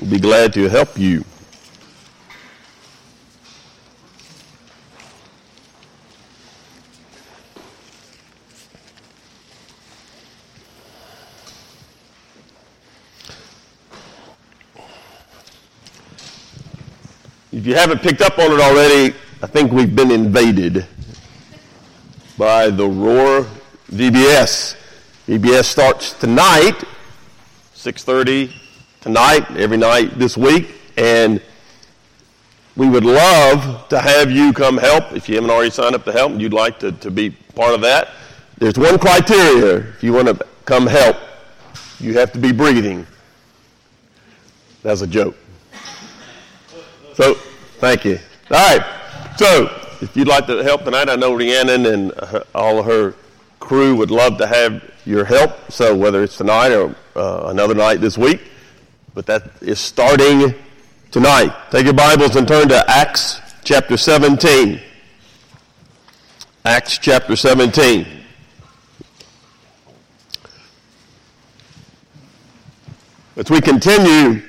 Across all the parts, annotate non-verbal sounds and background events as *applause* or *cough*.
We'll be glad to help you. If you haven't picked up on it already, I think we've been invaded by the Roar VBS. VBS starts tonight, 6:30 tonight, every night this week, and we would love to have you come help. If you haven't already signed up to help and you'd like to, to be part of that, there's one criteria. If you want to come help, you have to be breathing. That's a joke. So, thank you. All right. So, if you'd like to help tonight, I know Rhiannon and her, all of her crew would love to have your help. So, whether it's tonight or uh, another night this week, but that is starting tonight. Take your Bibles and turn to Acts chapter 17. Acts chapter 17. As we continue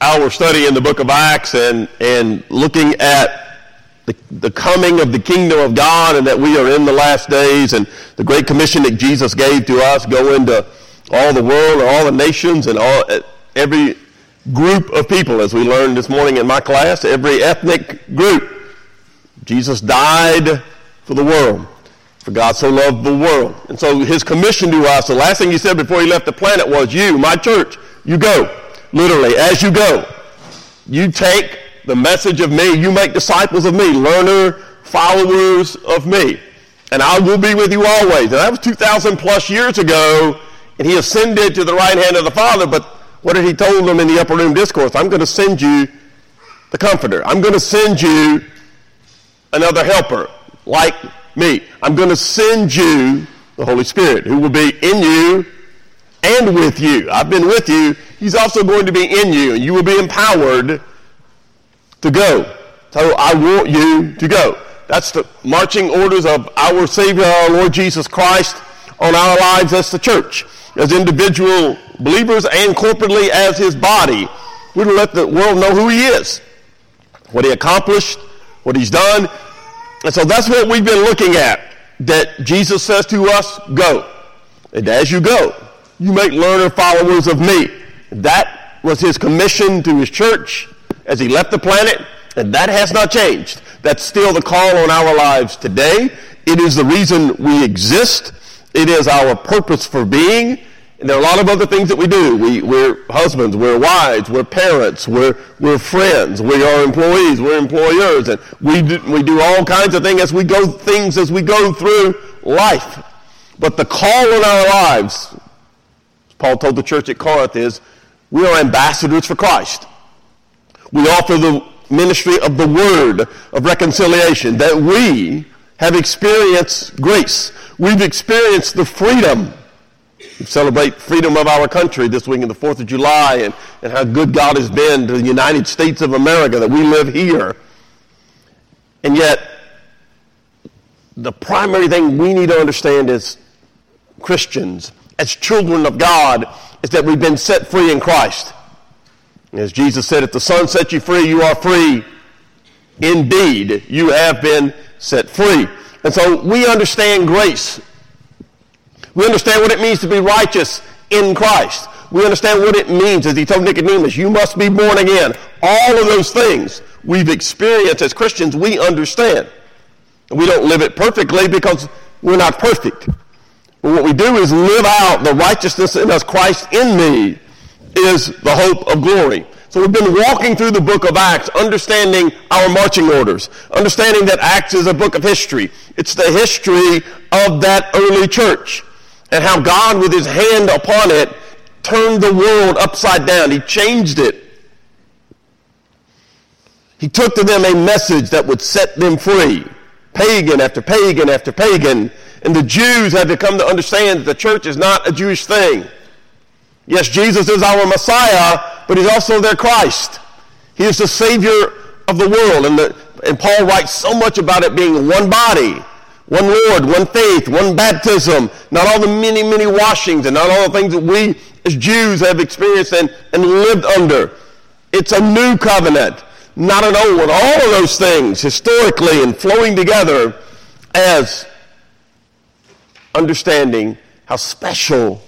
our study in the book of Acts and, and looking at the, the coming of the kingdom of God and that we are in the last days and the great commission that Jesus gave to us, go into all the world and all the nations and all, every group of people, as we learned this morning in my class, every ethnic group. Jesus died for the world. For God so loved the world. And so his commission to us, the last thing he said before he left the planet was, you, my church, you go. Literally, as you go, you take the message of me, you make disciples of me, learner, followers of me. And I will be with you always. And that was 2,000 plus years ago, and he ascended to the right hand of the Father, but what did he told them in the upper room discourse? I'm going to send you the comforter. I'm going to send you another helper like me. I'm going to send you the Holy Spirit who will be in you and with you. I've been with you. He's also going to be in you, and you will be empowered to go. So I want you to go. That's the marching orders of our Savior, our Lord Jesus Christ, on our lives as the church, as individual believers and corporately as his body. We're to let the world know who he is, what he accomplished, what he's done. And so that's what we've been looking at. That Jesus says to us, go. And as you go, you make learner followers of me. That was his commission to his church as he left the planet, and that has not changed. That's still the call on our lives today. It is the reason we exist. It is our purpose for being. And there are a lot of other things that we do. We, we're husbands, we're wives, we're parents, we're, we're friends, we are employees, we're employers, and we do, we do all kinds of things as we go things as we go through life. But the call in our lives Paul told the church at Corinth is, we are ambassadors for Christ. We offer the ministry of the word of reconciliation, that we have experienced grace. We've experienced the freedom. We celebrate freedom of our country this week in the 4th of July and, and how good God has been to the United States of America, that we live here. And yet, the primary thing we need to understand as Christians as children of God is that we've been set free in Christ. As Jesus said, if the Son sets you free, you are free. Indeed, you have been set free. And so we understand grace. We understand what it means to be righteous in Christ. We understand what it means, as he told Nicodemus, you must be born again. All of those things we've experienced as Christians, we understand. We don't live it perfectly because we're not perfect. But what we do is live out the righteousness in us, Christ in me is the hope of glory. So we've been walking through the book of Acts, understanding our marching orders, understanding that Acts is a book of history. It's the history of that early church and how God, with his hand upon it, turned the world upside down. He changed it. He took to them a message that would set them free. Pagan after pagan after pagan and the Jews had to come to understand that the church is not a Jewish thing. Yes, Jesus is our Messiah, but he's also their Christ. He is the Savior of the world. And, the, and Paul writes so much about it being one body, one Lord, one faith, one baptism, not all the many, many washings, and not all the things that we as Jews have experienced and, and lived under. It's a new covenant, not an old one. All of those things historically and flowing together as understanding how special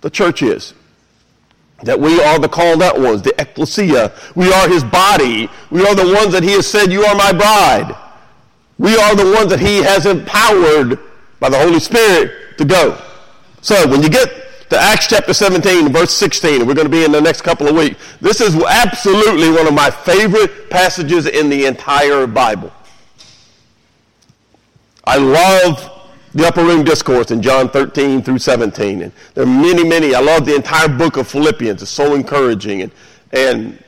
the church is. That we are the called out ones, the ecclesia. We are his body. We are the ones that he has said, You are my bride. We are the ones that he has empowered by the Holy Spirit to go. So when you get to Acts chapter 17, verse 16, and we're going to be in the next couple of weeks, this is absolutely one of my favorite passages in the entire Bible. I love the upper room discourse in John 13 through 17. And there are many, many. I love the entire book of Philippians. It's so encouraging. And, and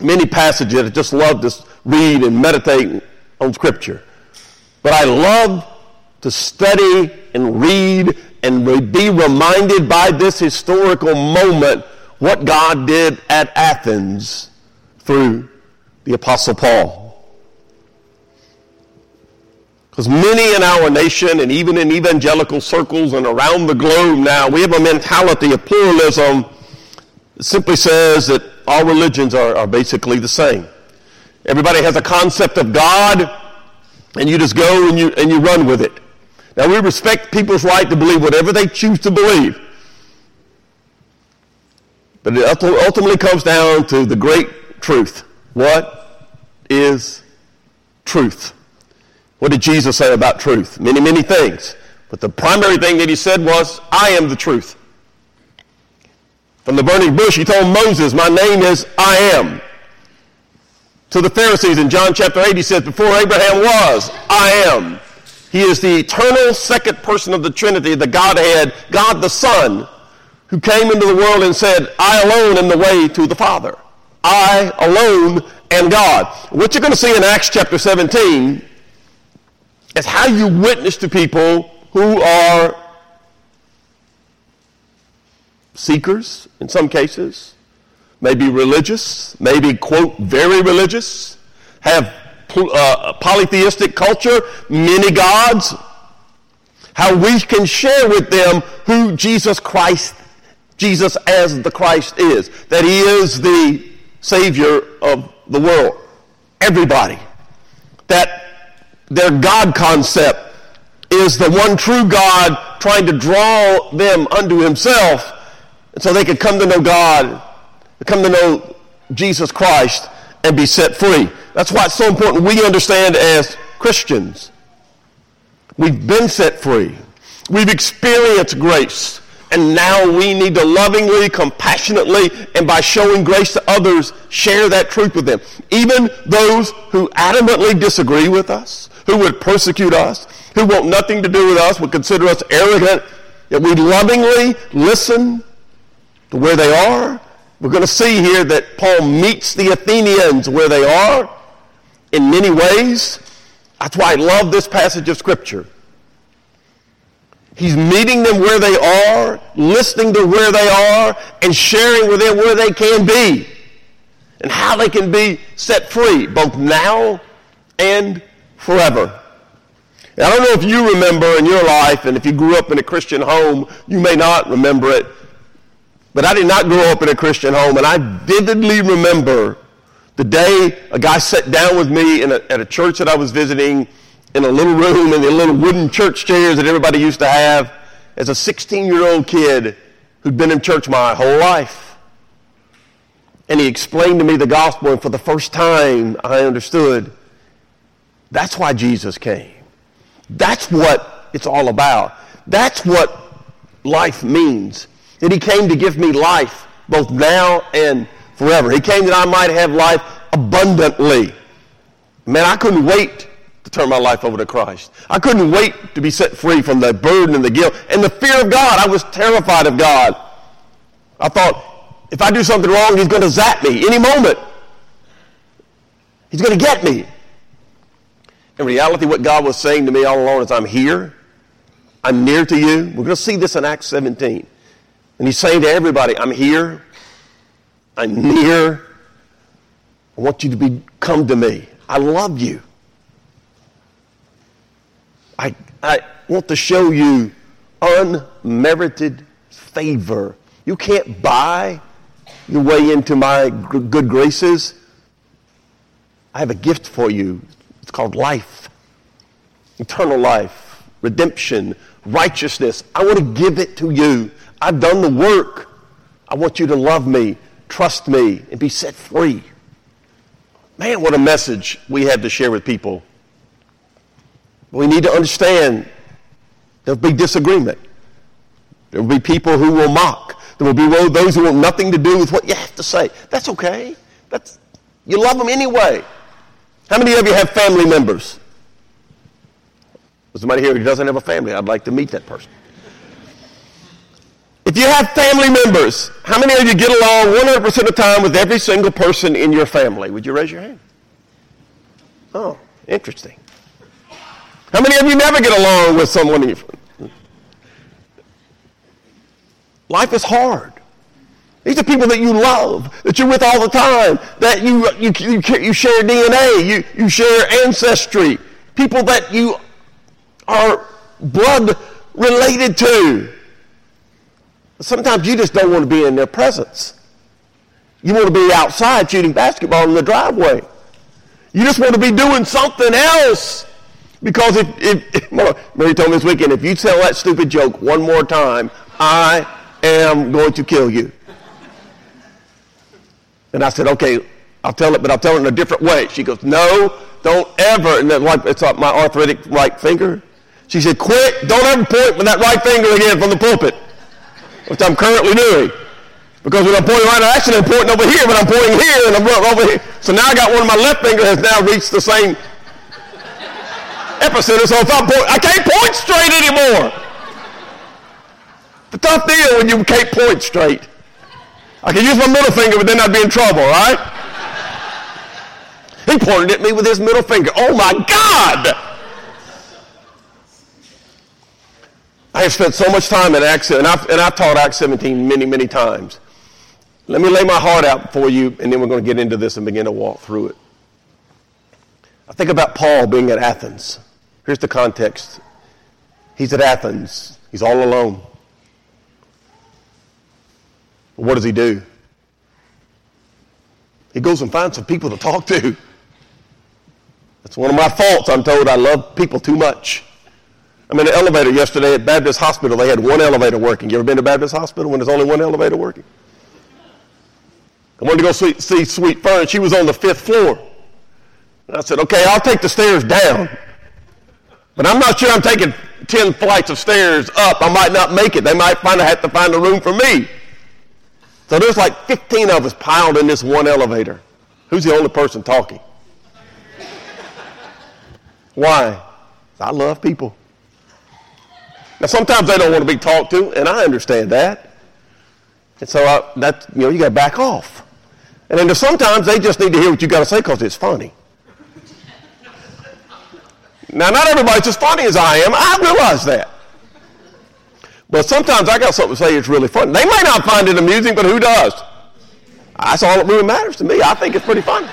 many passages that I just love to read and meditate on Scripture. But I love to study and read and be reminded by this historical moment what God did at Athens through the Apostle Paul. Because many in our nation and even in evangelical circles and around the globe now, we have a mentality of pluralism that simply says that all religions are, are basically the same. Everybody has a concept of God, and you just go and you, and you run with it. Now, we respect people's right to believe whatever they choose to believe. But it ultimately comes down to the great truth. What is truth? What did Jesus say about truth? Many, many things. But the primary thing that he said was, I am the truth. From the burning bush, he told Moses, My name is I am. To the Pharisees in John chapter 8, he says, Before Abraham was, I am. He is the eternal second person of the Trinity, the Godhead, God the Son, who came into the world and said, I alone am the way to the Father. I alone am God. What you're going to see in Acts chapter 17 is how you witness to people who are seekers in some cases, maybe religious, maybe, quote, very religious, have uh, polytheistic culture, many gods, how we can share with them who Jesus Christ, Jesus as the Christ is, that he is the Savior of the world. Everybody. That their God concept is the one true God trying to draw them unto himself and so they could come to know God, come to know Jesus Christ and be set free. That's why it's so important we understand as Christians. We've been set free. We've experienced grace. And now we need to lovingly, compassionately, and by showing grace to others, share that truth with them. Even those who adamantly disagree with us, who would persecute us, who want nothing to do with us, would consider us arrogant, yet we lovingly listen to where they are. We're going to see here that Paul meets the Athenians where they are in many ways. That's why I love this passage of Scripture. He's meeting them where they are, listening to where they are, and sharing with them where they can be and how they can be set free, both now and forever. And I don't know if you remember in your life, and if you grew up in a Christian home, you may not remember it. But I did not grow up in a Christian home, and I vividly remember the day a guy sat down with me a, at a church that I was visiting in a little room in the little wooden church chairs that everybody used to have as a 16 year old kid who'd been in church my whole life. And he explained to me the gospel, and for the first time, I understood that's why Jesus came. That's what it's all about. That's what life means. That he came to give me life both now and forever. He came that I might have life abundantly. Man, I couldn't wait to turn my life over to Christ. I couldn't wait to be set free from the burden and the guilt and the fear of God. I was terrified of God. I thought, if I do something wrong, he's going to zap me any moment. He's going to get me. In reality, what God was saying to me all along is, I'm here. I'm near to you. We're going to see this in Acts 17. And he's saying to everybody, I'm here. I'm near. I want you to be, come to me. I love you. I, I want to show you unmerited favor. You can't buy your way into my good graces, I have a gift for you. It's called life, eternal life, redemption, righteousness. I want to give it to you. I've done the work. I want you to love me, trust me, and be set free. Man, what a message we have to share with people. We need to understand there'll be disagreement. There will be people who will mock. There will be those who want nothing to do with what you have to say. That's okay. That's, you love them anyway. How many of you have family members? Somebody here who doesn't have a family. I'd like to meet that person. If you have family members, how many of you get along 100% of the time with every single person in your family? Would you raise your hand? Oh, interesting. How many of you never get along with someone in your? Life is hard. These are people that you love, that you're with all the time, that you, you, you, you share DNA, you, you share ancestry, people that you are blood related to. Sometimes you just don't want to be in their presence. You want to be outside shooting basketball in the driveway. You just want to be doing something else. Because if, if *laughs* Mary told me this weekend, if you tell that stupid joke one more time, I am going to kill you. And I said, okay, I'll tell it, but I'll tell it in a different way. She goes, no, don't ever. And then like it's like my arthritic right finger. She said, quit, don't ever point with that right finger again from the pulpit, which I'm currently doing. Because when I'm pointing right, I'm actually pointing over here, but I'm pointing here and I'm over here. So now I got one of my left finger has now reached the same epicenter. So if I'm point, I can't point straight anymore. The tough deal when you can't point straight. I can use my middle finger, but then I'd be in trouble, right? He pointed at me with his middle finger. Oh my God! I have spent so much time in Acts, and I've, and I've taught Acts 17 many, many times. Let me lay my heart out for you, and then we're going to get into this and begin to walk through it. I think about Paul being at Athens. Here's the context. He's at Athens. He's all alone. What does he do? He goes and finds some people to talk to. That's one of my faults. I'm told I love people too much. I'm in an elevator yesterday at Baptist Hospital. They had one elevator working. You ever been to Baptist Hospital when there's only one elevator working? I wanted to go see, see Sweet Fern. She was on the fifth floor. And I said, okay, I'll take the stairs down. But I'm not sure I'm taking 10 flights of stairs up. I might not make it. They might find I have to find a room for me. So there's like 15 of us piled in this one elevator. Who's the only person talking? Why? I love people. Now, sometimes they don't want to be talked to, and I understand that. And so I, that, you know, you got to back off. And then sometimes they just need to hear what you got to say because it's funny. now, not everybody's as funny as I am. I realize that. But sometimes I got something to say that's really funny. They may not find it amusing, but who does? That's all that really matters to me. I think it's pretty funny.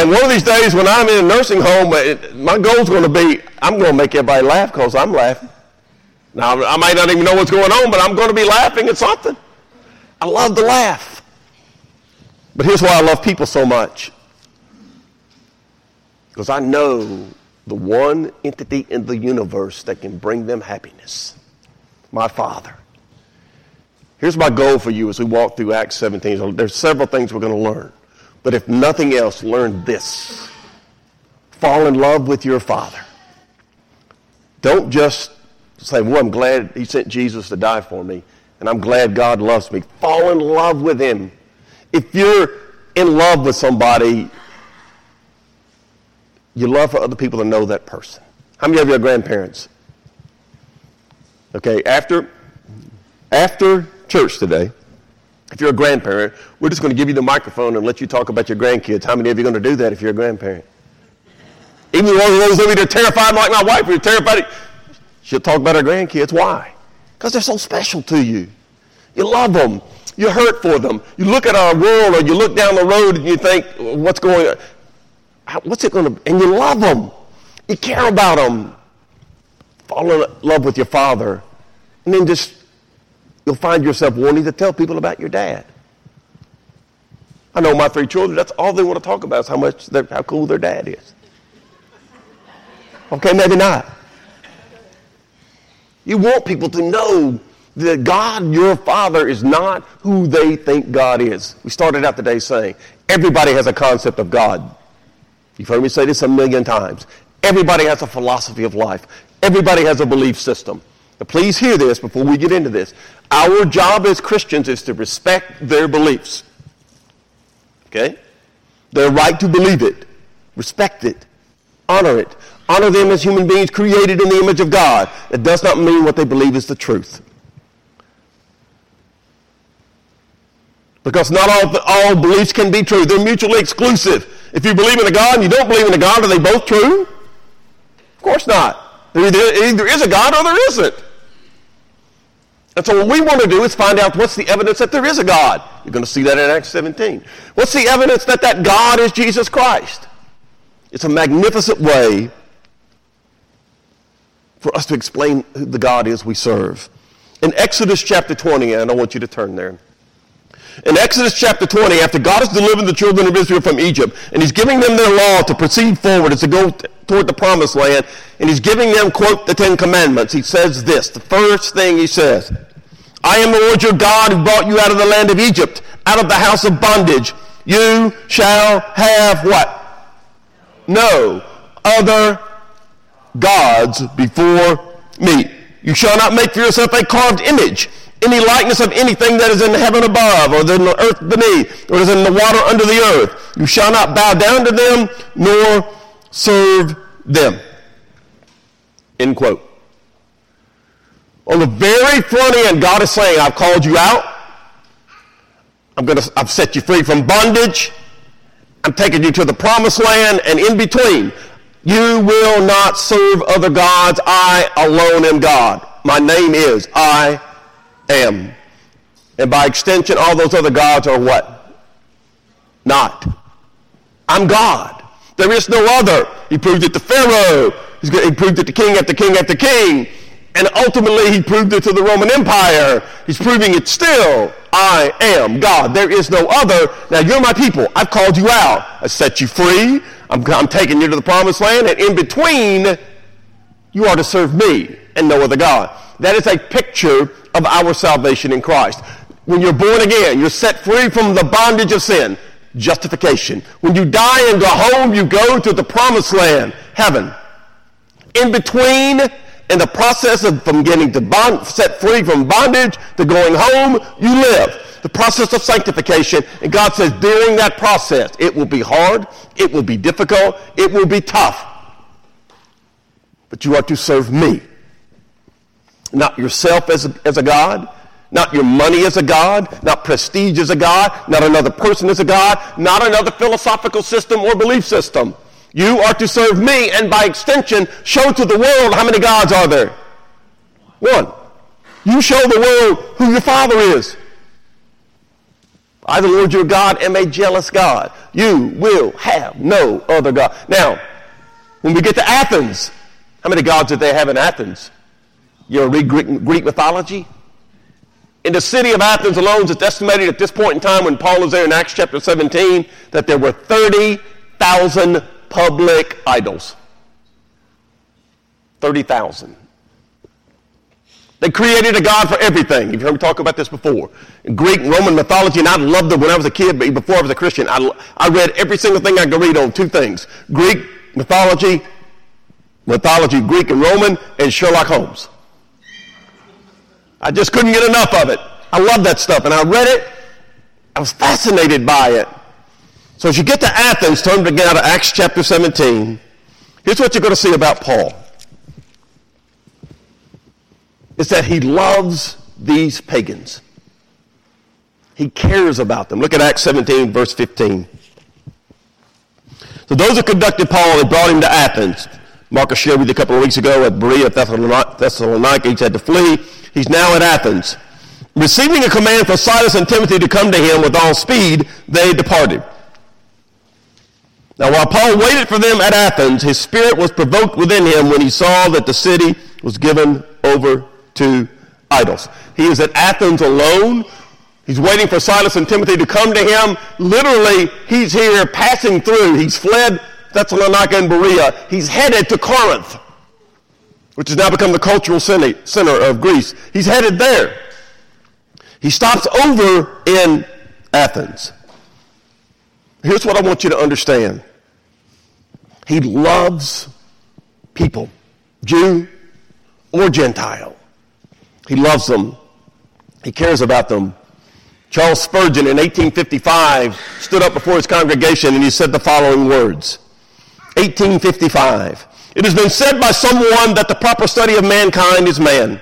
And one of these days when I'm in a nursing home, my goal is going to be I'm going to make everybody laugh because I'm laughing. Now, I might not even know what's going on, but I'm going to be laughing at something. I love to laugh. But here's why I love people so much. Because I know the one entity in the universe that can bring them happiness my Father. Here's my goal for you as we walk through Acts 17. There's several things we're going to learn. But if nothing else, learn this fall in love with your Father. Don't just say, Well, I'm glad He sent Jesus to die for me, and I'm glad God loves me. Fall in love with Him. If you're in love with somebody, you love for other people to know that person. How many of you are grandparents? Okay, after after church today, if you're a grandparent, we're just going to give you the microphone and let you talk about your grandkids. How many of you are going to do that if you're a grandparent? Even one of those of you that are terrified like my wife, who are terrified, she'll talk about her grandkids. Why? Because they're so special to you. You love them. You hurt for them. You look at our world or you look down the road and you think, what's going on? What's it going to And you love them. You care about them. Fall in love with your father. And then just you'll find yourself wanting to tell people about your dad. I know my three children, that's all they want to talk about is how much, how cool their dad is. Okay, maybe not. You want people to know that God, your Father, is not who they think God is. We started out today saying, everybody has a concept of God. You've heard me say this a million times. Everybody has a philosophy of life. Everybody has a belief system. But please hear this before we get into this. Our job as Christians is to respect their beliefs. Okay? Their right to believe it. Respect it. Honor it. Honor them as human beings created in the image of God. It does not mean what they believe is the truth. Because not all, all beliefs can be true. They're mutually exclusive. If you believe in a God and you don't believe in a God, are they both true? Of course not. There either, either is a God or there isn't. And so what we want to do is find out what's the evidence that there is a God. You're going to see that in Acts 17. What's the evidence that that God is Jesus Christ? It's a magnificent way for us to explain who the God is we serve. In Exodus chapter 20, and I want you to turn there. In Exodus chapter 20, after God has delivered the children of Israel from Egypt, and he's giving them their law to proceed forward as to go toward the promised land, and he's giving them, quote, the Ten Commandments, he says this. The first thing he says, I am the Lord your God who brought you out of the land of Egypt, out of the house of bondage. You shall have what? No other gods before me. You shall not make for yourself a carved image any likeness of anything that is in heaven above, or in the earth beneath, or is in the water under the earth. You shall not bow down to them, nor serve them. End quote. On the very front end, God is saying, I've called you out. I'm going to, I've set you free from bondage. I'm taking you to the promised land. And in between, you will not serve other gods. I alone am God. My name is I am. And by extension, all those other gods are what? Not. I'm God. There is no other. He proved it to Pharaoh. He proved it to king after king after king. And ultimately, he proved it to the Roman Empire. He's proving it still. I am God. There is no other. Now, you're my people. I've called you out. I set you free. I'm, I'm taking you to the promised land. And in between, you are to serve me and no other God. That is a picture of our salvation in Christ. When you're born again, you're set free from the bondage of sin. Justification. When you die and go home, you go to the promised land, heaven. In between, in the process of from getting to bond, set free from bondage to going home, you live. The process of sanctification. And God says during that process, it will be hard, it will be difficult, it will be tough. But you are to serve me. Not yourself as a, as a God, not your money as a God, not prestige as a God, not another person as a God, not another philosophical system or belief system. You are to serve me and by extension show to the world how many gods are there. One. You show the world who your father is. I, the Lord your God, am a jealous God. You will have no other God. Now, when we get to Athens, how many gods did they have in Athens? You read Greek, Greek mythology? In the city of Athens alone, it's estimated at this point in time when Paul is there in Acts chapter 17 that there were 30,000 public idols. 30,000. They created a God for everything. You've heard me talk about this before. In Greek and Roman mythology, and I loved it when I was a kid, but before I was a Christian, I, I read every single thing I could read on two things Greek mythology, mythology, Greek and Roman, and Sherlock Holmes. I just couldn't get enough of it. I love that stuff. And I read it. I was fascinated by it. So as you get to Athens, turn to Acts chapter 17. Here's what you're going to see about Paul. It's that he loves these pagans. He cares about them. Look at Acts 17, verse 15. So those who conducted Paul, they brought him to Athens. Marcus shared with you a couple of weeks ago at Berea, Thessalonica. He had to flee. He's now at Athens. Receiving a command for Silas and Timothy to come to him with all speed, they departed. Now, while Paul waited for them at Athens, his spirit was provoked within him when he saw that the city was given over to idols. He is at Athens alone. He's waiting for Silas and Timothy to come to him. Literally, he's here passing through. He's fled Thessalonica and Berea. He's headed to Corinth, which has now become the cultural center of Greece. He's headed there. He stops over in Athens. Here's what I want you to understand. He loves people, Jew or Gentile. He loves them. He cares about them. Charles Spurgeon in 1855 stood up before his congregation and he said the following words. 1855. It has been said by someone that the proper study of mankind is man.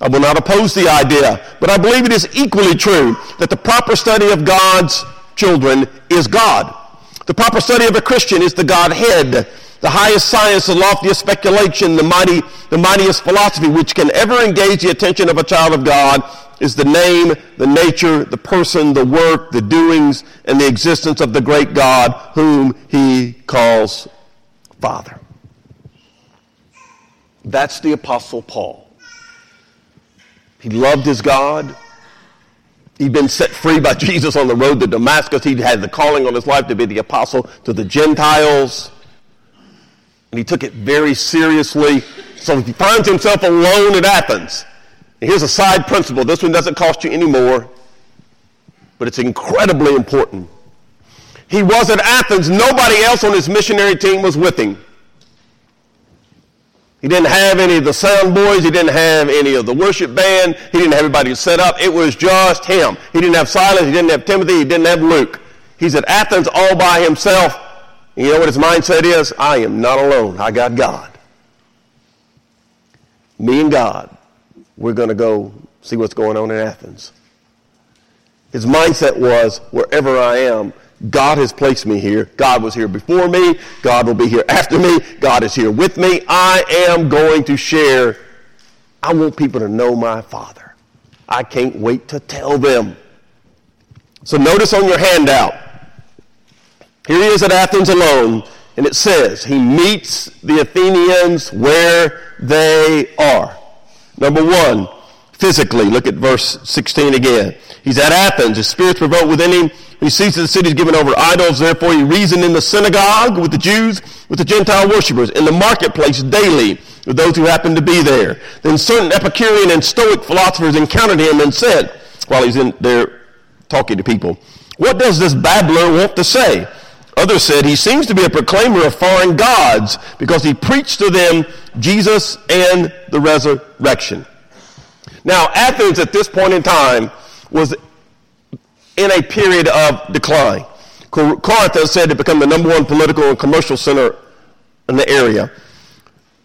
I will not oppose the idea, but I believe it is equally true that the proper study of God's children is God. The proper study of a Christian is the Godhead, the highest science, the loftiest speculation, the mighty, the mightiest philosophy which can ever engage the attention of a child of God is the name, the nature, the person, the work, the doings, and the existence of the great God whom he calls Father. That's the Apostle Paul. He loved his God. He'd been set free by Jesus on the road to Damascus. He had the calling on his life to be the apostle to the Gentiles. And he took it very seriously. So he finds himself alone at Athens. And here's a side principle. This one doesn't cost you any more, but it's incredibly important. He was at Athens. Nobody else on his missionary team was with him. He didn't have any of the sound boys. He didn't have any of the worship band. He didn't have everybody set up. It was just him. He didn't have Silas. He didn't have Timothy. He didn't have Luke. He's at Athens all by himself. You know what his mindset is? I am not alone. I got God. Me and God, we're going to go see what's going on in Athens. His mindset was, wherever I am, God has placed me here. God was here before me. God will be here after me. God is here with me. I am going to share. I want people to know my Father. I can't wait to tell them. So notice on your handout, here he is at Athens alone, and it says he meets the Athenians where they are. Number one, physically. Look at verse 16 again. He's at Athens. His spirit's provoked within him. He sees that the city is given over idols. Therefore, he reasoned in the synagogue with the Jews, with the Gentile worshippers, in the marketplace daily with those who happened to be there. Then certain Epicurean and Stoic philosophers encountered him and said, while he's in there talking to people, What does this babbler want to say? Others said, He seems to be a proclaimer of foreign gods because he preached to them Jesus and the resurrection. Now, Athens at this point in time was in a period of decline. Corinth, as said, had become the number one political and commercial center in the area.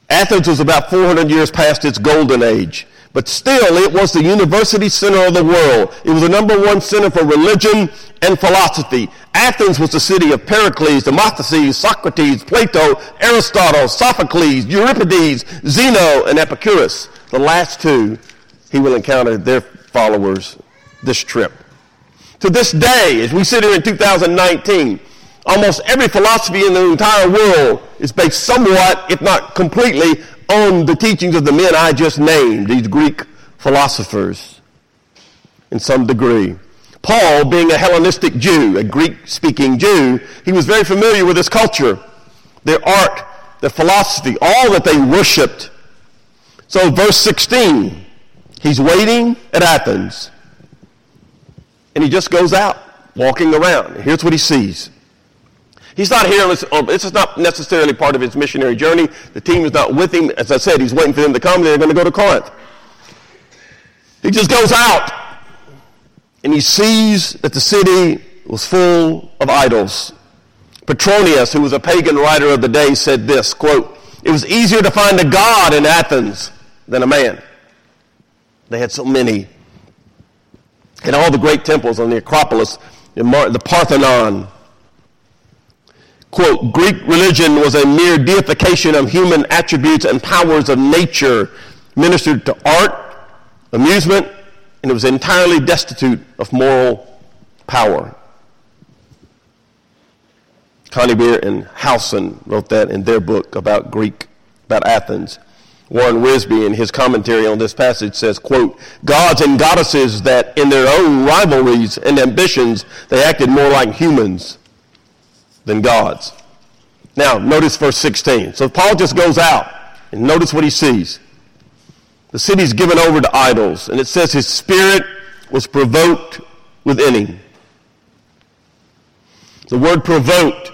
Athens was about 400 years past its golden age. But still, it was the university center of the world. It was the number one center for religion and philosophy. Athens was the city of Pericles, Demosthenes, Socrates, Plato, Aristotle, Sophocles, Euripides, Zeno, and Epicurus. The last two, he will encounter their followers this trip. To this day, as we sit here in 2019, almost every philosophy in the entire world is based somewhat, if not completely, on the teachings of the men I just named, these Greek philosophers, in some degree. Paul, being a Hellenistic Jew, a Greek speaking Jew, he was very familiar with this culture, their art, their philosophy, all that they worshiped. So, verse 16, he's waiting at Athens and he just goes out walking around. Here's what he sees. He's not here. Oh, this is not necessarily part of his missionary journey. The team is not with him. As I said, he's waiting for them to come. They're going to go to Corinth. He just goes out and he sees that the city was full of idols. Petronius, who was a pagan writer of the day, said this, quote, It was easier to find a god in Athens than a man. They had so many and all the great temples on the Acropolis, the Parthenon. Quote, Greek religion was a mere deification of human attributes and powers of nature, ministered to art, amusement, and it was entirely destitute of moral power. Conybeare and Howson wrote that in their book about Greek, about Athens. Warren Wiersbe in his commentary on this passage says, quote, gods and goddesses that in their own rivalries and ambitions, they acted more like humans than gods. Now, notice verse 16. So Paul just goes out and notice what he sees. The city's given over to idols, and it says his spirit was provoked within him. The word provoked,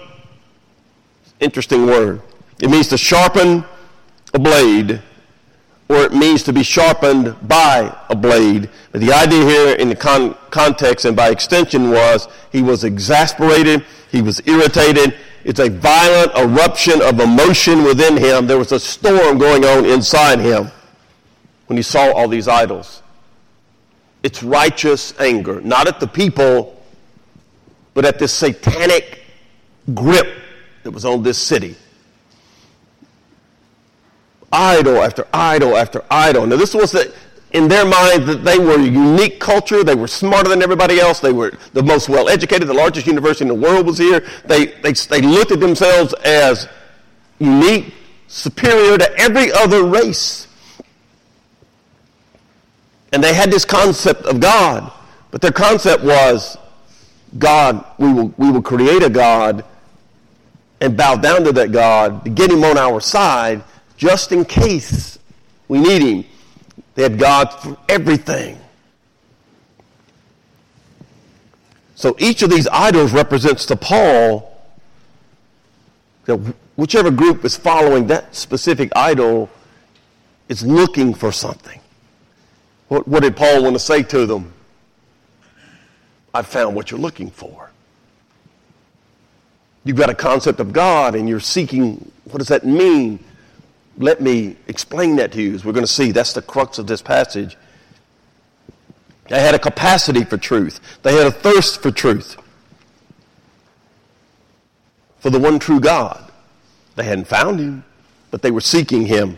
interesting word. It means to sharpen a blade, or it means to be sharpened by a blade. But the idea here in the con- context and by extension was he was exasperated, he was irritated. It's a violent eruption of emotion within him. There was a storm going on inside him when he saw all these idols. It's righteous anger, not at the people, but at this satanic grip that was on this city idol after idol after idol. Now, this was the, in their mind that they were a unique culture. They were smarter than everybody else. They were the most well educated. The largest university in the world was here. They, they, they looked at themselves as unique, superior to every other race. And they had this concept of God. But their concept was God, we will, we will create a God and bow down to that God to get him on our side just in case we need him. They had God for everything. So each of these idols represents to Paul that whichever group is following that specific idol is looking for something. What, what did Paul want to say to them? I found what you're looking for. You've got a concept of God and you're seeking, what does that mean? Let me explain that to you as we're going to see. That's the crux of this passage. They had a capacity for truth, they had a thirst for truth, for the one true God. They hadn't found him, but they were seeking him.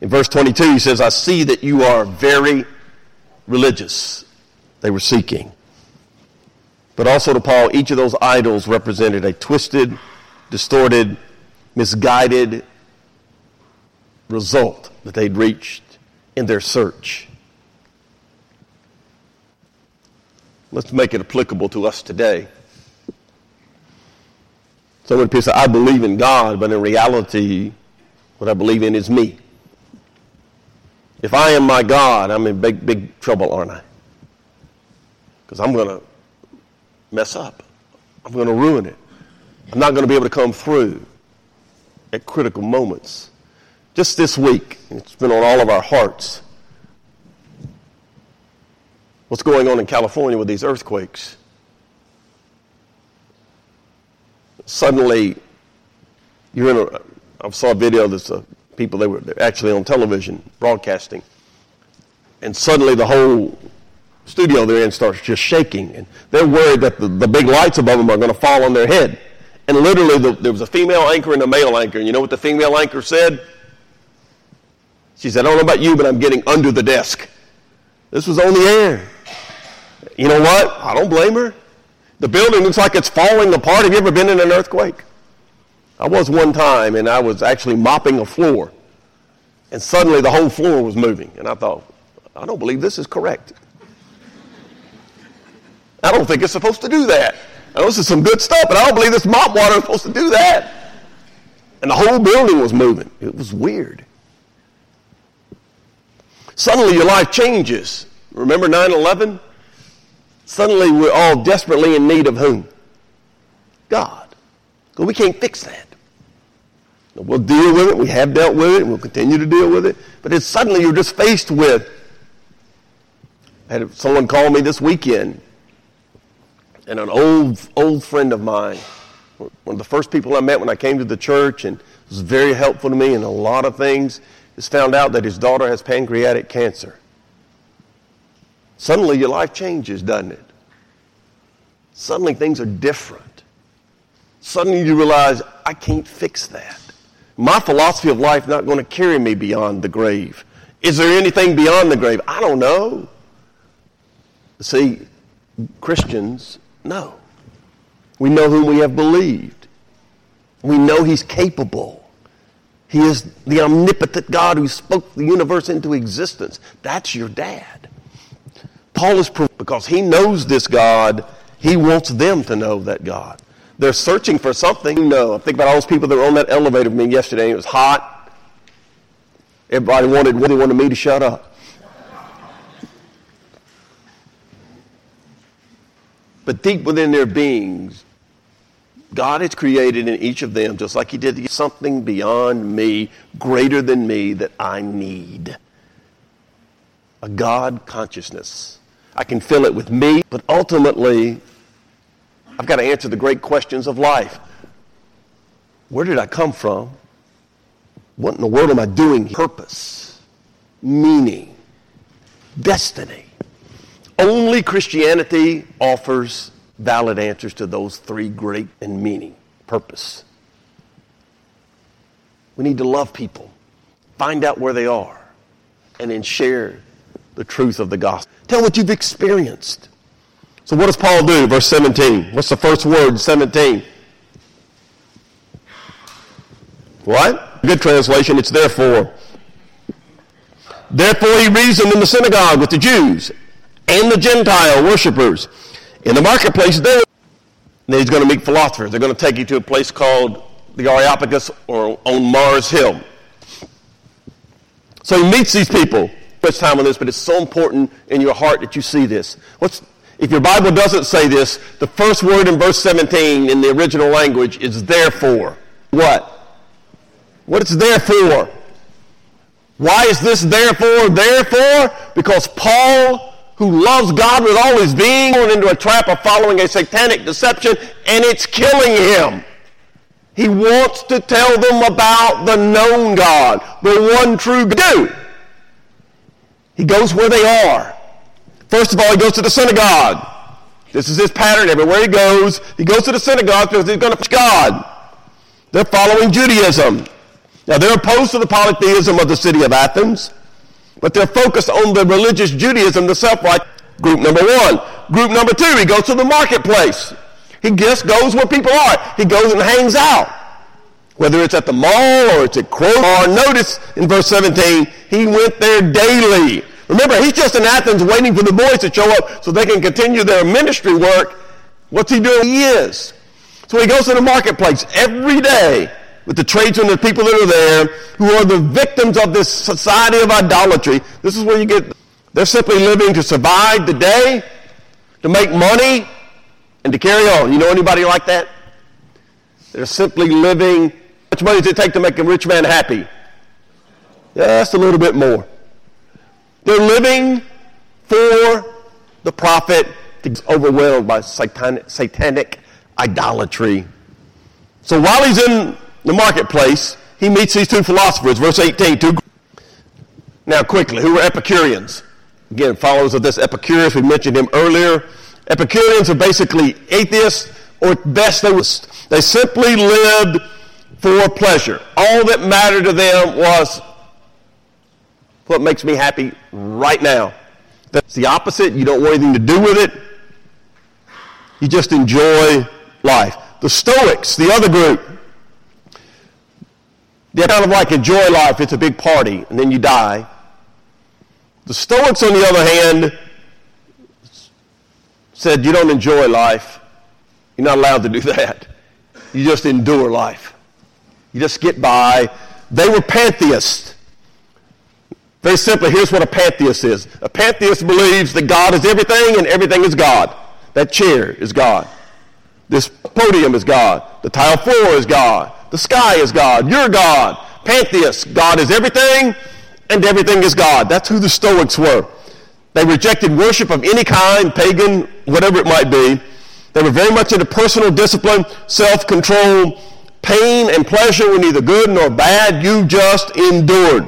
In verse 22, he says, I see that you are very religious. They were seeking. But also to Paul, each of those idols represented a twisted, distorted, misguided, result that they'd reached in their search. Let's make it applicable to us today. So many people say, I believe in God, but in reality, what I believe in is me. If I am my God, I'm in big, big trouble, aren't I? Because I'm going to mess up. I'm going to ruin it. I'm not going to be able to come through at critical moments. Just this week, it's been on all of our hearts. What's going on in California with these earthquakes? Suddenly, you're in a. I saw a video that's uh, people they were actually on television broadcasting, and suddenly the whole studio they're in starts just shaking, and they're worried that the, the big lights above them are going to fall on their head. And literally, the, there was a female anchor and a male anchor. And you know what the female anchor said? She said, I don't know about you, but I'm getting under the desk. This was on the air. You know what? I don't blame her. The building looks like it's falling apart. Have you ever been in an earthquake? I was one time, and I was actually mopping a floor. And suddenly the whole floor was moving. And I thought, I don't believe this is correct. I don't think it's supposed to do that. This is some good stuff, but I don't believe this mop water is supposed to do that. And the whole building was moving. It was weird. Suddenly your life changes. Remember 9 11? Suddenly we're all desperately in need of whom? God. Because we can't fix that. We'll deal with it. We have dealt with it. And we'll continue to deal with it. But it's suddenly you're just faced with. I had someone call me this weekend, and an old old friend of mine, one of the first people I met when I came to the church, and was very helpful to me in a lot of things has found out that his daughter has pancreatic cancer. Suddenly your life changes, doesn't it? Suddenly things are different. Suddenly you realize, I can't fix that. My philosophy of life not going to carry me beyond the grave. Is there anything beyond the grave? I don't know. See, Christians know. We know whom we have believed. We know he's capable. He is the omnipotent God who spoke the universe into existence. That's your dad. Paul is proof because he knows this God, he wants them to know that God. They're searching for something. you No, think about all those people that were on that elevator with me yesterday. It was hot. Everybody wanted, they wanted me to shut up. But deep within their beings, God has created in each of them, just like He did, something beyond me, greater than me, that I need. A God consciousness. I can fill it with me, but ultimately, I've got to answer the great questions of life. Where did I come from? What in the world am I doing? Purpose, meaning, destiny. Only Christianity offers valid answers to those three great and meaning purpose. We need to love people, find out where they are, and then share the truth of the gospel. Tell what you've experienced. So what does Paul do? Verse 17. What's the first word? 17. What? Good translation, it's therefore. Therefore he reasoned in the synagogue with the Jews and the Gentile worshippers in the marketplace there. He's going to meet philosophers. They're going to take you to a place called the Areopagus or on Mars Hill. So he meets these people. Much time on this, but it's so important in your heart that you see this. What's if your Bible doesn't say this, the first word in verse 17 in the original language is therefore. What? What it's there for. Why is this therefore? Therefore, because Paul who loves God with all his being going into a trap of following a satanic deception, and it's killing him. He wants to tell them about the known God, the one true God. He goes where they are. First of all, he goes to the synagogue. This is his pattern everywhere he goes. He goes to the synagogue because he's going to God. They're following Judaism. Now, they're opposed to the polytheism of the city of Athens but they're focused on the religious Judaism, the self-right. Group number one. Group number two, he goes to the marketplace. He just goes where people are. He goes and hangs out. Whether it's at the mall or it's at Kroger. Oh, notice in verse 17, he went there daily. Remember, he's just in Athens waiting for the boys to show up so they can continue their ministry work. What's he doing? He is. So he goes to the marketplace every day with the tradesmen the people that are there who are the victims of this society of idolatry. This is where you get, they're simply living to survive the day, to make money, and to carry on. You know anybody like that? They're simply living, how much money does it take to make a rich man happy? Just a little bit more. They're living for the profit, He's overwhelmed by satanic, satanic idolatry. So while he's in the marketplace, he meets these two philosophers, verse 18. Two, now, quickly, who were Epicureans? Again, followers of this Epicurus, we mentioned him earlier. Epicureans are basically atheists, or at best they was they simply lived for pleasure. All that mattered to them was what makes me happy right now. That's the opposite. You don't want anything to do with it. You just enjoy life. The Stoics, the other group, they kind of like enjoy life. It's a big party, and then you die. The Stoics, on the other hand, said you don't enjoy life. You're not allowed to do *laughs* that. You just endure life. You just get by. They were pantheists. Very simply, here's what a pantheist is. A pantheist believes that God is everything and everything is God. That chair is God. This podium is God. The tile floor is God. The sky is God. You're God. Pantheist. God is everything and everything is God. That's who the Stoics were. They rejected worship of any kind, pagan, whatever it might be. They were very much into personal discipline, self-control. Pain and pleasure were neither good nor bad. You just endured.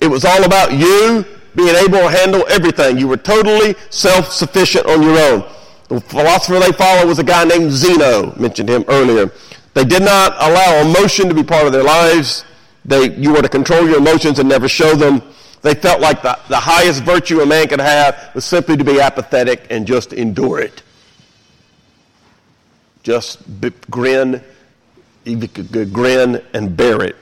It was all about you being able to handle everything. You were totally self-sufficient on your own. The philosopher they followed was a guy named Zeno, mentioned him earlier. They did not allow emotion to be part of their lives. They, you were to control your emotions and never show them. They felt like the, the highest virtue a man could have was simply to be apathetic and just endure it. Just b- grin, grin and bear it.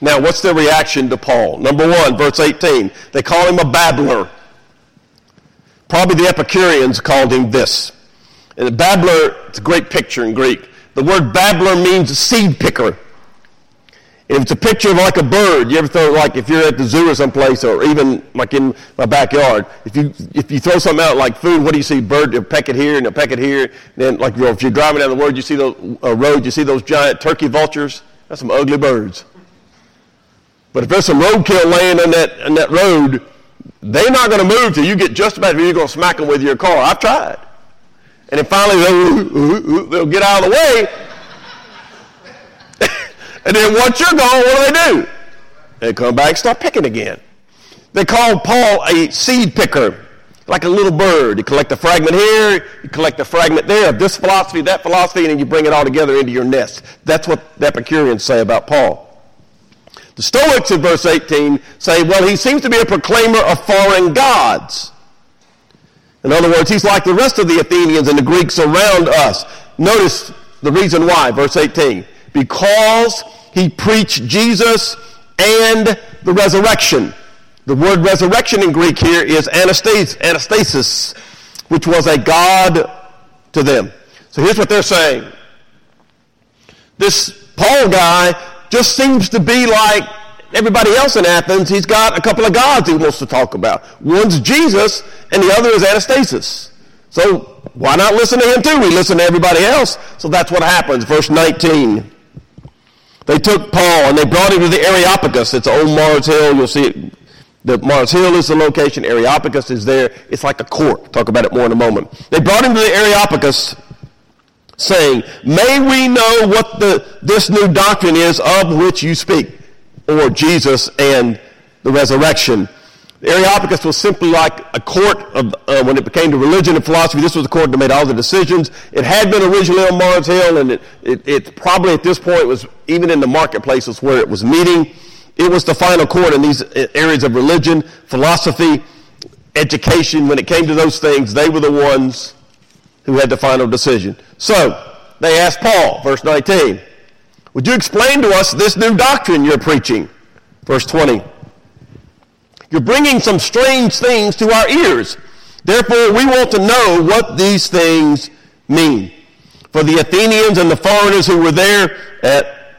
Now, what's their reaction to Paul? Number one, verse 18. They call him a babbler. Probably the Epicureans called him this. And a babbler, it's a great picture in Greek. The word babbler means seed picker. If it's a picture of like a bird, you ever throw like if you're at the zoo or someplace, or even like in my backyard, if you if you throw something out like food, what do you see? Bird, they'll peck it here and they'll peck it here. Then like if you're driving down the road, you see the uh, road, you see those giant turkey vultures. That's some ugly birds. But if there's some roadkill laying on that in that road, they're not going to move till you get just about. You're going to smack them with your car. I've tried, and then finally they'll, get out of the way *laughs* and then once you're gone, what do they do? They come back start picking again. They call Paul a seed picker, like a little bird. You collect a fragment here, you collect a fragment there this philosophy, that philosophy, and then you bring it all together into your nest. That's what the Epicureans say about Paul. The Stoics in verse 18 say, well, he seems to be a proclaimer of foreign gods. In other words, he's like the rest of the Athenians and the Greeks around us. Notice the reason why, verse 18 because he preached Jesus and the resurrection. The word resurrection in Greek here is anastasis, which was a God to them. So here's what they're saying. This Paul guy just seems to be like everybody else in Athens. He's got a couple of gods he wants to talk about. One's Jesus, and the other is anastasis. So why not listen to him too? We listen to everybody else. So that's what happens. Verse 19. They took Paul and they brought him to the Areopagus. It's old Mars Hill. You'll see it. The Mars Hill is the location. Areopagus is there. It's like a court. Talk about it more in a moment. They brought him to the Areopagus saying, May we know what the, this new doctrine is of which you speak, or Jesus and the resurrection. The Areopagus was simply like a court of, uh, when it became to religion and philosophy. This was the court that made all the decisions. It had been originally on Mars Hill, and it, it, it probably at this point was even in the marketplaces where it was meeting. It was the final court in these areas of religion, philosophy, education. When it came to those things, they were the ones who had the final decision. So they asked Paul, verse 19, Would you explain to us this new doctrine you're preaching? Verse 20. You're bringing some strange things to our ears. Therefore, we want to know what these things mean. For the Athenians and the foreigners who were there at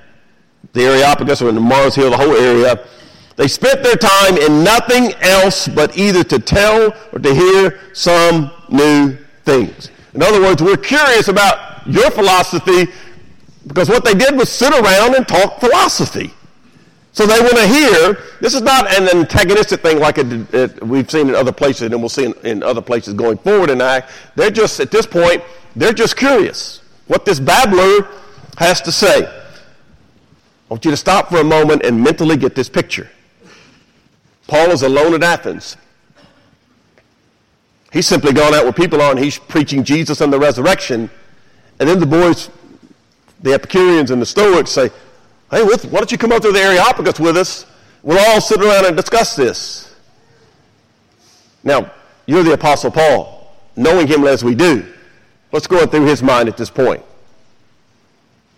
the Areopagus or in the Mars Hill, the whole area, they spent their time in nothing else but either to tell or to hear some new things. In other words, we're curious about your philosophy because what they did was sit around and talk philosophy. So they want to hear. This is not an antagonistic thing like it, it, we've seen in other places, and we'll see in, in other places going forward in I, They're just at this point, they're just curious what this babbler has to say. I want you to stop for a moment and mentally get this picture. Paul is alone at Athens. He's simply gone out where people are and he's preaching Jesus and the resurrection. And then the boys, the Epicureans and the Stoics say, Hey, why don't you come up to the Areopagus with us? We'll all sit around and discuss this. Now, you're the Apostle Paul, knowing him as we do. What's going through his mind at this point?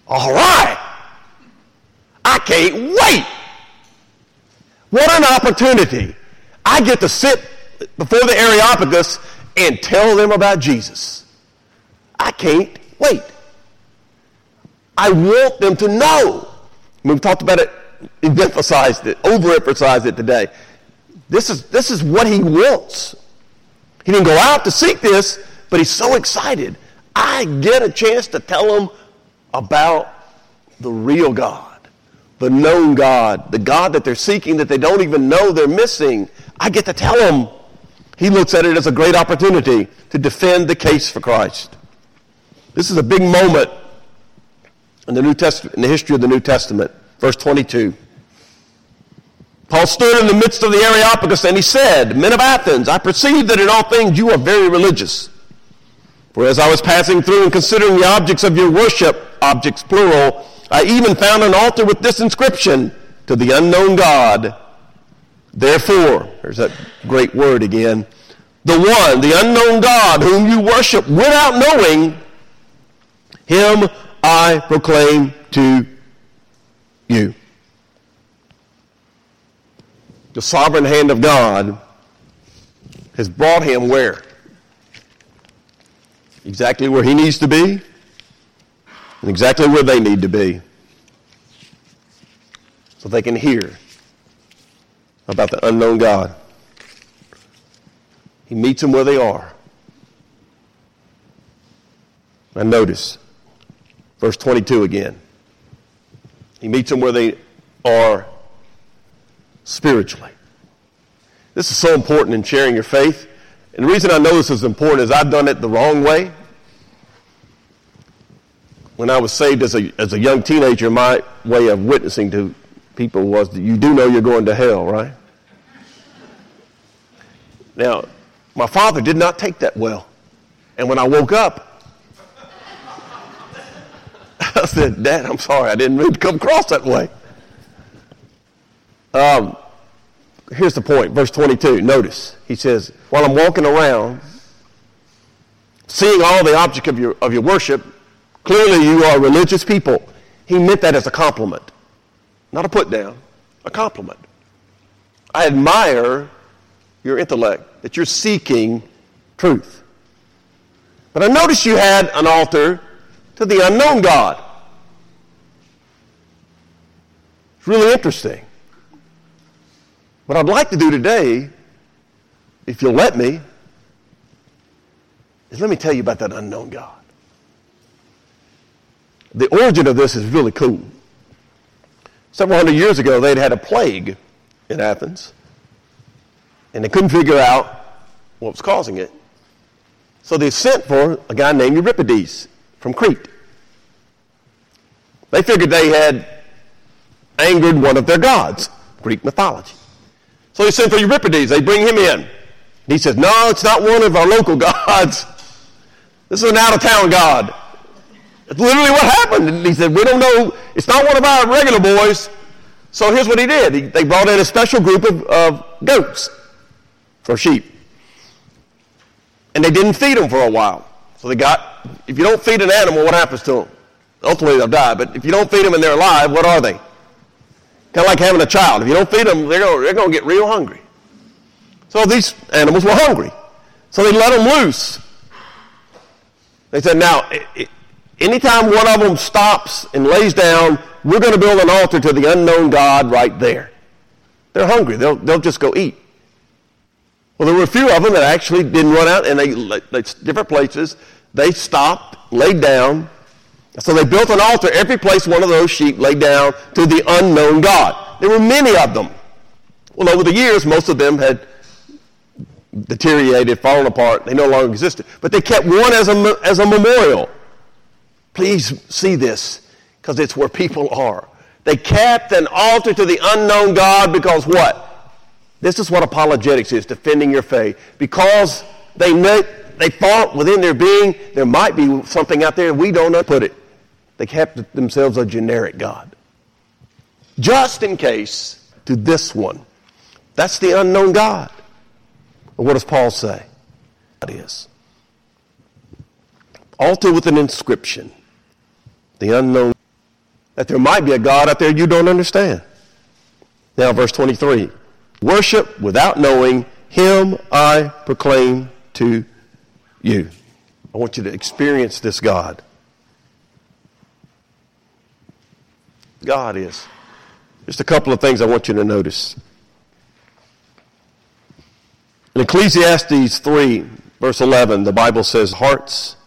All right. I can't wait. What an opportunity. I get to sit before the Areopagus and tell them about Jesus. I can't wait. I want them to know. We've talked about it, emphasized it, overemphasized it today. This is, this is what he wants. He didn't go out to seek this, but he's so excited. I get a chance to tell him about the real God, the known God, the God that they're seeking that they don't even know they're missing. I get to tell him. He looks at it as a great opportunity to defend the case for Christ. This is a big moment in the New Testament, in the history of the New Testament. Verse 22. Paul stood in the midst of the Areopagus and he said, Men of Athens, I perceive that in all things you are very religious. For as I was passing through and considering the objects of your worship, objects plural, I even found an altar with this inscription, to the unknown God. Therefore, there's that great word again, the one, the unknown God whom you worship without knowing, him I proclaim to you. the sovereign hand of God has brought him where? Exactly where he needs to be and exactly where they need to be so they can hear about the unknown God. He meets them where they are. And notice, verse 22 again. He meets them where they are spiritually. This is so important in sharing your faith. And the reason I know this is important is I've done it the wrong way. When I was saved as a, as a young teenager, my way of witnessing to people was that you do know you're going to hell, right? Now, my father did not take that well. And when I woke up, I said, Dad, I'm sorry, I didn't mean to come across that way. Um, here's the point, verse 22. Notice, he says, while I'm walking around, seeing all the object of your, of your worship, clearly you are religious people. He meant that as a compliment, not a put down, a compliment. I admire your intellect, that you're seeking truth. But I noticed you had an altar to the unknown God. It's really interesting. What I'd like to do today, if you'll let me, is let me tell you about that unknown God. The origin of this is really cool. Several hundred years ago, they'd had a plague in Athens, and they couldn't figure out what was causing it. So they sent for a guy named Euripides from Crete. They figured they had angered one of their gods, Greek mythology. So they send for Euripides. They bring him in. He says, No, it's not one of our local *laughs* gods. This is an out of town God. It's literally what happened. And he said, We don't know. It's not one of our regular boys. So here's what he did. He, they brought in a special group of, of goats for sheep. And they didn't feed them for a while. So they got, if you don't feed an animal, what happens to them? Ultimately, they'll die. But if you don't feed them and they're alive, what are they? Kind of like having a child. If you don't feed them, they're going, they're to get real hungry. So these animals were hungry. So they let them loose. They said, now, anytime one of them stops and lays down, we're going to build an altar to the unknown God right there. They're hungry. They'll, they'll just go eat. Well, there were a few of them that actually didn't run out, and they, they different places. They stopped, laid down, so they built an altar every place one of those sheep laid down to the unknown God. There were many of them. Well, over the years, most of them had deteriorated, fallen apart. They no longer existed. But they kept one as a, as a memorial. Please see this, because it's where people are. They kept an altar to the unknown God because what? This is what apologetics is, defending your faith. Because they, met, they thought within their being there might be something out there we don't know put it. They kept themselves a generic God. Just in case to this one. That's the unknown God. But what does Paul say? That is. Altar with an inscription. The unknown. That there might be a God out there you don't understand. Now, verse 23. Worship without knowing him I proclaim to you. I want you to experience this God. God is. Just a couple of things I want you to notice. In Ecclesiastes 3, verse 11, the Bible says, hearts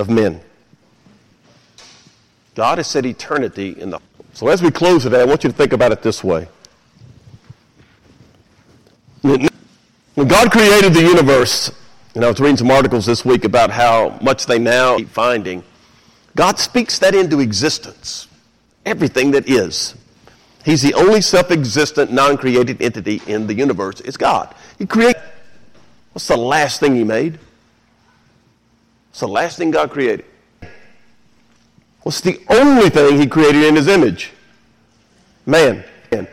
of men. God has set eternity in the. So as we close today, I want you to think about it this way. When God created the universe, and I was reading some articles this week about how much they now keep finding, God speaks that into existence everything that is. He's the only self-existent, non-created entity in the universe. It's God. He created. What's the last thing he made? What's the last thing God created? What's the only thing he created in his image? Man.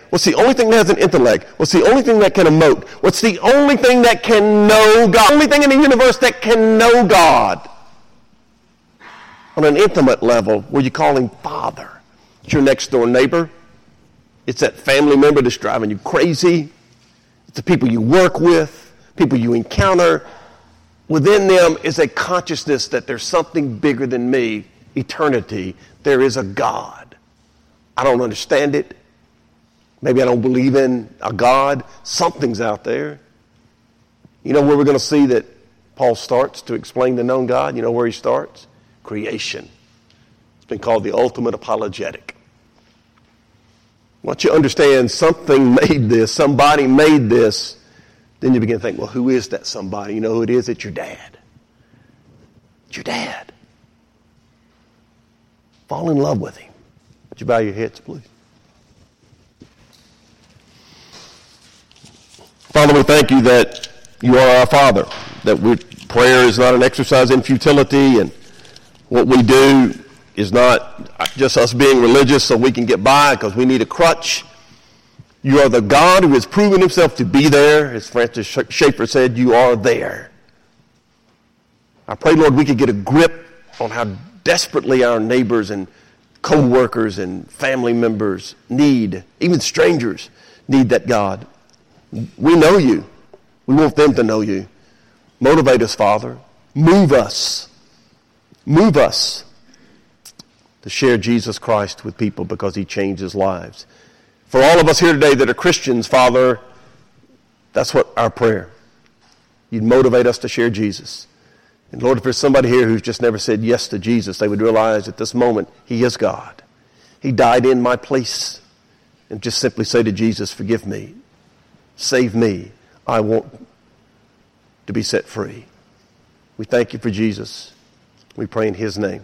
What's the only thing that has an intellect? What's the only thing that can emote? What's the only thing that can know God? The only thing in the universe that can know God on an intimate level where you call him Father. It's your next door neighbor. It's that family member that's driving you crazy. It's the people you work with, people you encounter. Within them is a consciousness that there's something bigger than me, eternity. There is a God. I don't understand it. Maybe I don't believe in a God. Something's out there. You know where we're going to see that Paul starts to explain the known God? You know where he starts? Creation. It's been called the ultimate apologetic. Once you understand something made this, somebody made this, then you begin to think, well, who is that somebody? You know who it is? It's your dad. It's your dad. Fall in love with him. Would you bow your heads, please? Father, we thank you that you are our Father, that we, prayer is not an exercise in futility, and what we do is not just us being religious so we can get by because we need a crutch. You are the God who has proven himself to be there. As Francis Schaeffer said, you are there. I pray, Lord, we could get a grip on how desperately our neighbors and co-workers and family members need, even strangers need that God. We know you. We want them to know you. Motivate us, Father. Move us. Move us to share Jesus Christ with people because he changes lives. For all of us here today that are Christians, Father, that's what our prayer. You'd motivate us to share Jesus. And Lord, if there's somebody here who's just never said yes to Jesus, they would realize at this moment, He is God. He died in my place. And just simply say to Jesus, forgive me. Save me. I want to be set free. We thank you for Jesus. We pray in His name.